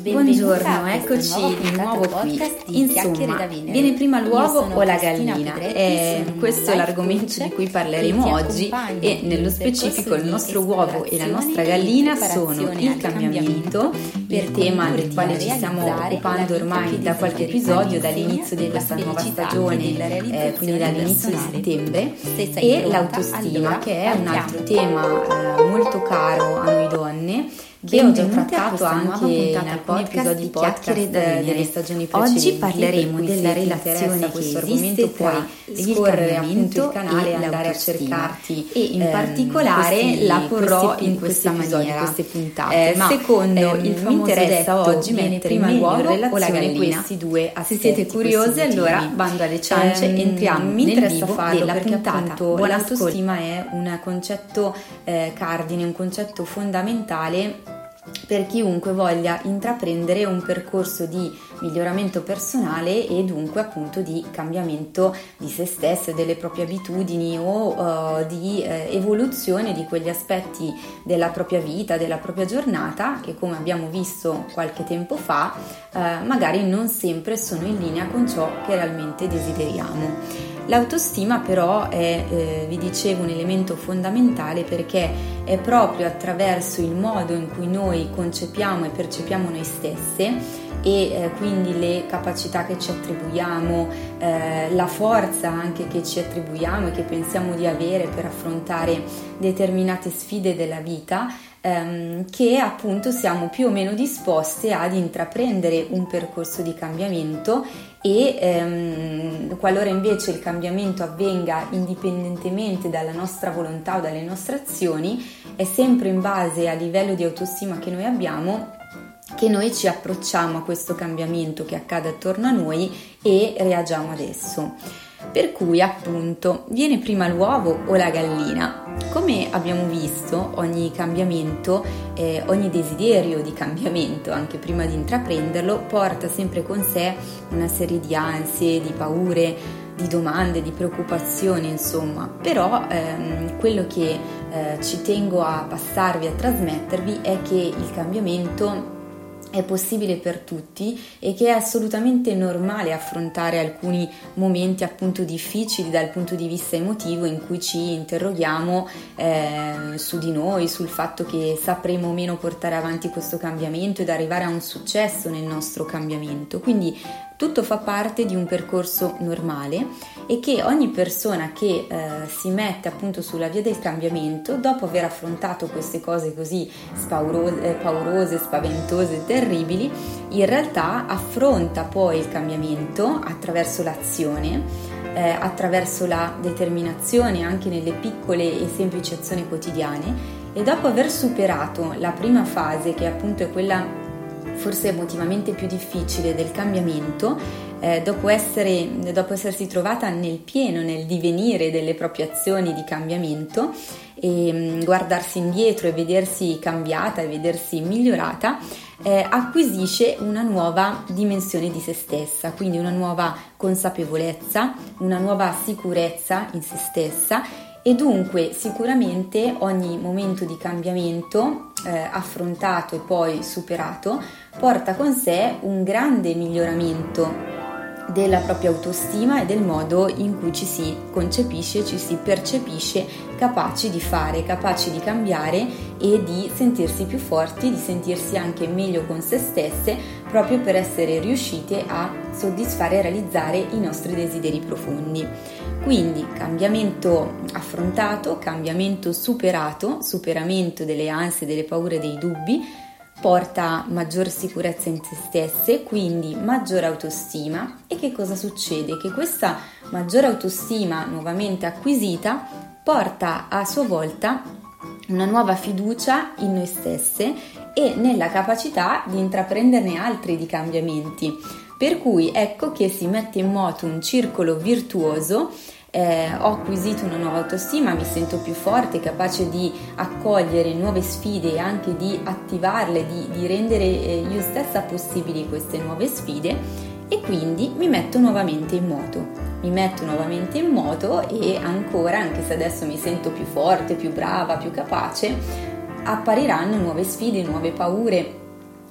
Buongiorno, eccoci di nuovo qui. Insomma, viene prima l'uovo o la gallina? Eh, questo è l'argomento di cui parleremo oggi. e nello specifico il nostro uovo e la nostra gallina sono il cambiamento, il tema del quale ci stiamo occupando ormai da qualche episodio, dall'inizio di questa nuova stagione, eh, quindi dall'inizio di settembre, e l'autostima che è un altro tema eh, molto caro a noi donne che ho già trattato anche in alcuni episodi di podcast delle stagioni precedenti. Oggi parleremo della relazione questo argomento puoi scorrere appunto il canale e andare a cercarti e in ehm, particolare questi, la porrò in questa maniera, queste puntate. Eh, ma secondo ehm, il mi interessa oggi mettere prima l'uovo o la gallina questi due aspetti. Se siete curiosi allora bando alle ciance, ehm, entriamo mi interessa farlo della puntata. appunto l'autostima è un concetto eh, cardine, un concetto fondamentale per chiunque voglia intraprendere un percorso di miglioramento personale e dunque appunto di cambiamento di se stesso, delle proprie abitudini o uh, di uh, evoluzione di quegli aspetti della propria vita, della propria giornata che come abbiamo visto qualche tempo fa uh, magari non sempre sono in linea con ciò che realmente desideriamo. L'autostima però è, eh, vi dicevo, un elemento fondamentale perché è proprio attraverso il modo in cui noi concepiamo e percepiamo noi stesse e eh, quindi le capacità che ci attribuiamo, eh, la forza anche che ci attribuiamo e che pensiamo di avere per affrontare determinate sfide della vita, ehm, che appunto siamo più o meno disposte ad intraprendere un percorso di cambiamento e ehm, qualora invece il cambiamento avvenga indipendentemente dalla nostra volontà o dalle nostre azioni, è sempre in base al livello di autostima che noi abbiamo che noi ci approcciamo a questo cambiamento che accade attorno a noi e reagiamo ad esso. Per cui appunto viene prima l'uovo o la gallina? Come abbiamo visto, ogni cambiamento, eh, ogni desiderio di cambiamento, anche prima di intraprenderlo, porta sempre con sé una serie di ansie, di paure, di domande, di preoccupazioni, insomma. Però ehm, quello che eh, ci tengo a passarvi, a trasmettervi è che il cambiamento è possibile per tutti e che è assolutamente normale affrontare alcuni momenti appunto difficili dal punto di vista emotivo in cui ci interroghiamo eh, su di noi, sul fatto che sapremo o meno portare avanti questo cambiamento ed arrivare a un successo nel nostro cambiamento. Quindi tutto fa parte di un percorso normale e che ogni persona che eh, si mette appunto sulla via del cambiamento, dopo aver affrontato queste cose così spaurose, eh, paurose, spaventose, terribili, in realtà affronta poi il cambiamento attraverso l'azione, eh, attraverso la determinazione anche nelle piccole e semplici azioni quotidiane. E dopo aver superato la prima fase che appunto è quella forse emotivamente più difficile del cambiamento, eh, dopo, essere, dopo essersi trovata nel pieno, nel divenire delle proprie azioni di cambiamento e mm, guardarsi indietro e vedersi cambiata e vedersi migliorata, eh, acquisisce una nuova dimensione di se stessa, quindi una nuova consapevolezza, una nuova sicurezza in se stessa e dunque sicuramente ogni momento di cambiamento eh, affrontato e poi superato porta con sé un grande miglioramento della propria autostima e del modo in cui ci si concepisce, ci si percepisce capaci di fare, capaci di cambiare e di sentirsi più forti, di sentirsi anche meglio con se stesse, proprio per essere riuscite a soddisfare e realizzare i nostri desideri profondi. Quindi cambiamento affrontato, cambiamento superato, superamento delle ansie, delle paure, dei dubbi, porta maggior sicurezza in se stesse, quindi maggiore autostima e che cosa succede? Che questa maggiore autostima nuovamente acquisita porta a sua volta una nuova fiducia in noi stesse e nella capacità di intraprenderne altri di cambiamenti. Per cui ecco che si mette in moto un circolo virtuoso eh, ho acquisito una nuova autostima, mi sento più forte, capace di accogliere nuove sfide e anche di attivarle, di, di rendere eh, io stessa possibili queste nuove sfide e quindi mi metto nuovamente in moto. Mi metto nuovamente in moto e ancora, anche se adesso mi sento più forte, più brava, più capace, appariranno nuove sfide, nuove paure,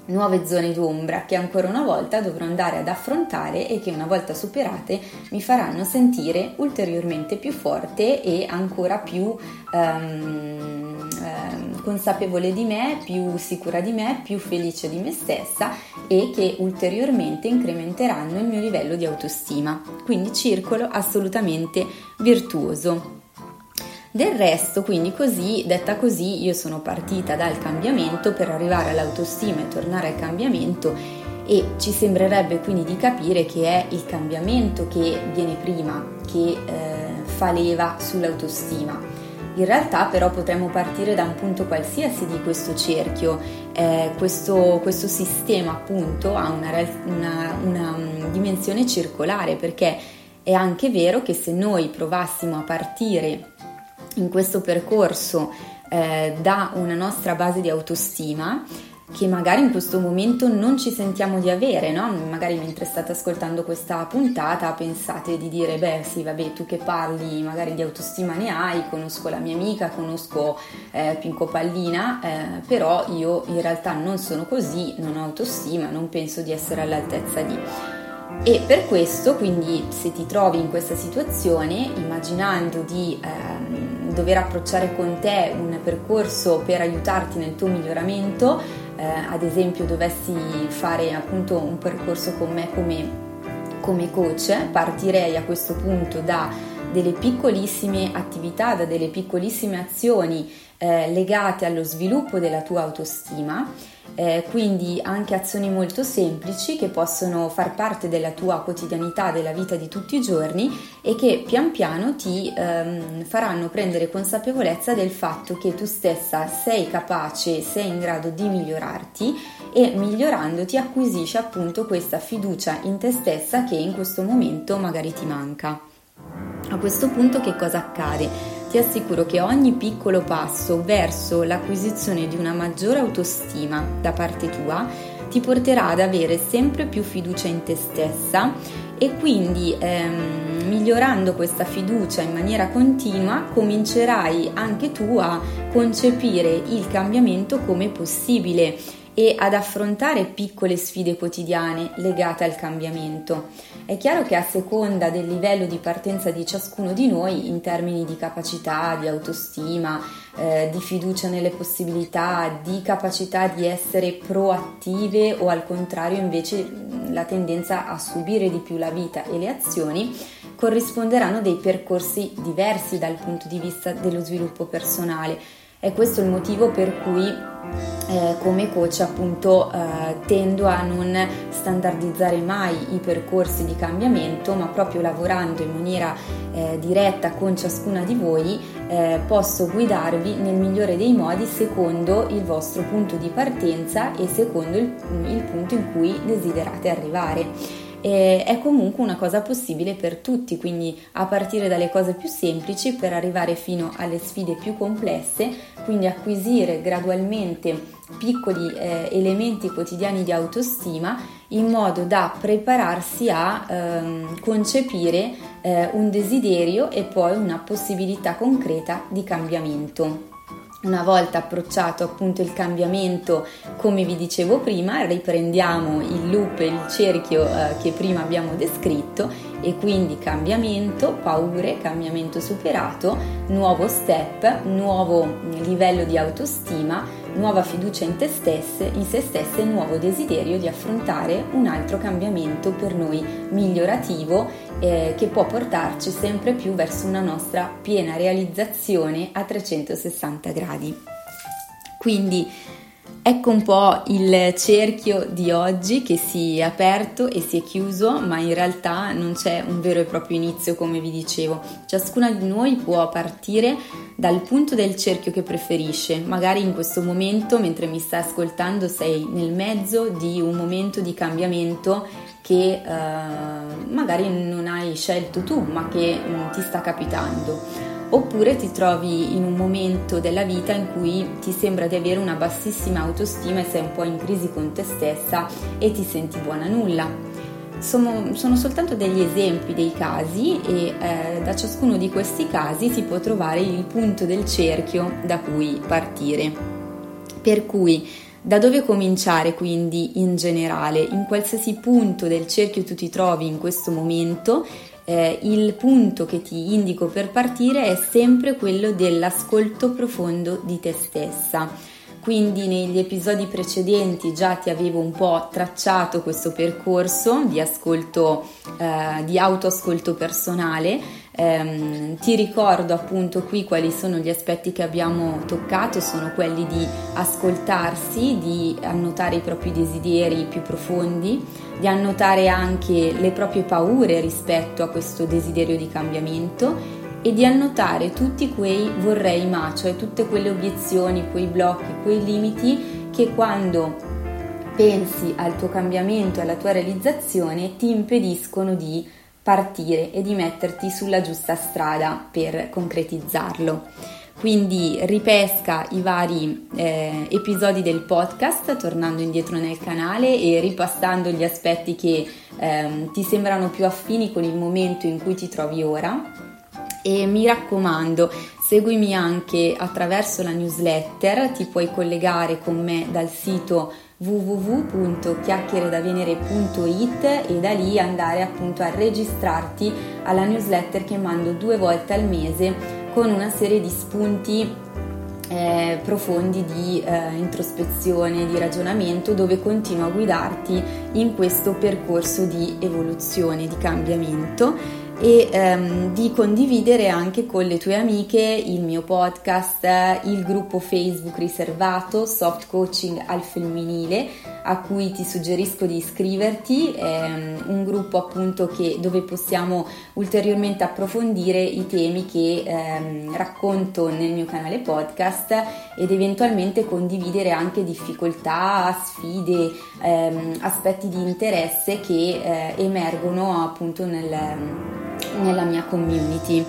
nuove zone d'ombra che ancora una volta dovrò andare ad affrontare e che una volta superate mi faranno sentire ulteriormente più forte e ancora più um, um, consapevole di me, più sicura di me, più felice di me stessa e che ulteriormente incrementeranno il mio livello di autostima. Quindi circolo assolutamente virtuoso. Del resto, quindi così, detta così, io sono partita dal cambiamento per arrivare all'autostima e tornare al cambiamento e ci sembrerebbe quindi di capire che è il cambiamento che viene prima, che eh, fa leva sull'autostima. In realtà però potremmo partire da un punto qualsiasi di questo cerchio, eh, questo, questo, sistema appunto ha una, una, una mm, dimensione circolare perché è anche vero che se noi provassimo a partire in questo percorso eh, da una nostra base di autostima che magari in questo momento non ci sentiamo di avere, no? Magari mentre state ascoltando questa puntata pensate di dire, beh sì, vabbè, tu che parli magari di autostima ne hai, conosco la mia amica, conosco eh, Pinco Pallina, eh, però io in realtà non sono così, non ho autostima, non penso di essere all'altezza di... E per questo, quindi, se ti trovi in questa situazione, immaginando di ehm, dover approcciare con te un percorso per aiutarti nel tuo miglioramento, eh, ad esempio dovessi fare appunto un percorso con me come, come coach, partirei a questo punto da delle piccolissime attività, da delle piccolissime azioni eh, legate allo sviluppo della tua autostima eh, quindi anche azioni molto semplici che possono far parte della tua quotidianità, della vita di tutti i giorni e che pian piano ti ehm, faranno prendere consapevolezza del fatto che tu stessa sei capace, sei in grado di migliorarti e migliorandoti acquisisci appunto questa fiducia in te stessa che in questo momento magari ti manca. A questo punto che cosa accade? Ti assicuro che ogni piccolo passo verso l'acquisizione di una maggiore autostima da parte tua ti porterà ad avere sempre più fiducia in te stessa e quindi ehm, migliorando questa fiducia in maniera continua comincerai anche tu a concepire il cambiamento come possibile e ad affrontare piccole sfide quotidiane legate al cambiamento. È chiaro che a seconda del livello di partenza di ciascuno di noi, in termini di capacità, di autostima, eh, di fiducia nelle possibilità, di capacità di essere proattive o al contrario invece la tendenza a subire di più la vita e le azioni, corrisponderanno dei percorsi diversi dal punto di vista dello sviluppo personale. È questo il motivo per cui eh, come coach appunto eh, tendo a non standardizzare mai i percorsi di cambiamento ma proprio lavorando in maniera eh, diretta con ciascuna di voi eh, posso guidarvi nel migliore dei modi secondo il vostro punto di partenza e secondo il, il punto in cui desiderate arrivare e è comunque una cosa possibile per tutti, quindi a partire dalle cose più semplici per arrivare fino alle sfide più complesse, quindi acquisire gradualmente piccoli eh, elementi quotidiani di autostima in modo da prepararsi a ehm, concepire eh, un desiderio e poi una possibilità concreta di cambiamento. Una volta approcciato appunto il cambiamento, come vi dicevo prima, riprendiamo il loop, il cerchio eh, che prima abbiamo descritto e quindi cambiamento, paure, cambiamento superato, nuovo step, nuovo livello di autostima, nuova fiducia in te stesse, in se stesse nuovo desiderio di affrontare un altro cambiamento per noi migliorativo eh, che può portarci sempre più verso una nostra piena realizzazione a 360 gradi. Quindi Ecco un po' il cerchio di oggi che si è aperto e si è chiuso, ma in realtà non c'è un vero e proprio inizio, come vi dicevo. Ciascuna di noi può partire dal punto del cerchio che preferisce. Magari in questo momento, mentre mi stai ascoltando, sei nel mezzo di un momento di cambiamento che eh, magari non hai scelto tu, ma che mm, ti sta capitando oppure ti trovi in un momento della vita in cui ti sembra di avere una bassissima autostima e sei un po' in crisi con te stessa e ti senti buona nulla. Sono, sono soltanto degli esempi dei casi e eh, da ciascuno di questi casi si può trovare il punto del cerchio da cui partire. Per cui Da dove cominciare quindi in generale? In qualsiasi punto del cerchio tu ti trovi in questo momento, eh, il punto che ti indico per partire è sempre quello dell'ascolto profondo di te stessa. Quindi negli episodi precedenti già ti avevo un po' tracciato questo percorso di ascolto, eh, di autoascolto personale eh, ti ricordo appunto qui quali sono gli aspetti che abbiamo toccato, sono quelli di ascoltarsi, di annotare i propri desideri più profondi, di annotare anche le proprie paure rispetto a questo desiderio di cambiamento e di annotare tutti quei vorrei ma, cioè tutte quelle obiezioni, quei blocchi, quei limiti che quando pensi al tuo cambiamento alla tua realizzazione ti impediscono di partire e di metterti sulla giusta strada per concretizzarlo. Quindi ripesca i vari eh, episodi del podcast tornando indietro nel canale e ripassando gli aspetti che eh, ti sembrano più affini con il momento in cui ti trovi ora. E mi raccomando, seguimi anche attraverso la newsletter, ti puoi collegare con me dal sito www.chiacchieredavenere.it e da lì andare appunto a registrarti alla newsletter che mando due volte al mese con una serie di spunti eh, profondi di eh, introspezione, di ragionamento dove continuo a guidarti in questo percorso di evoluzione, di cambiamento e ehm, di condividere anche con le tue amiche il mio podcast, il gruppo Facebook riservato Soft Coaching al femminile a cui ti suggerisco di iscriverti, è un gruppo appunto che, dove possiamo ulteriormente approfondire i temi che ehm, racconto nel mio canale podcast ed eventualmente condividere anche difficoltà, sfide, ehm, aspetti di interesse che eh, emergono appunto nel nella mia community.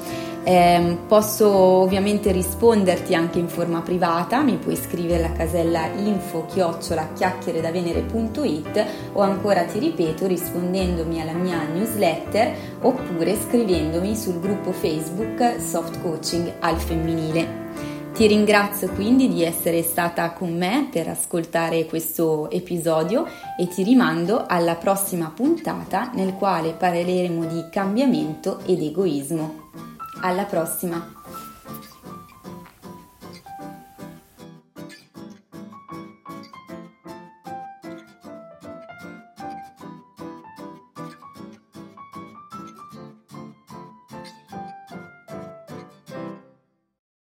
Eh, posso ovviamente risponderti anche in forma privata, mi puoi scrivere alla casella info chiocciola chiacchieredavenere.it o ancora ti ripeto rispondendomi alla mia newsletter oppure scrivendomi sul gruppo Facebook Soft Coaching al femminile. Ti ringrazio quindi di essere stata con me per ascoltare questo episodio e ti rimando alla prossima puntata nel quale parleremo di cambiamento ed egoismo. Alla prossima!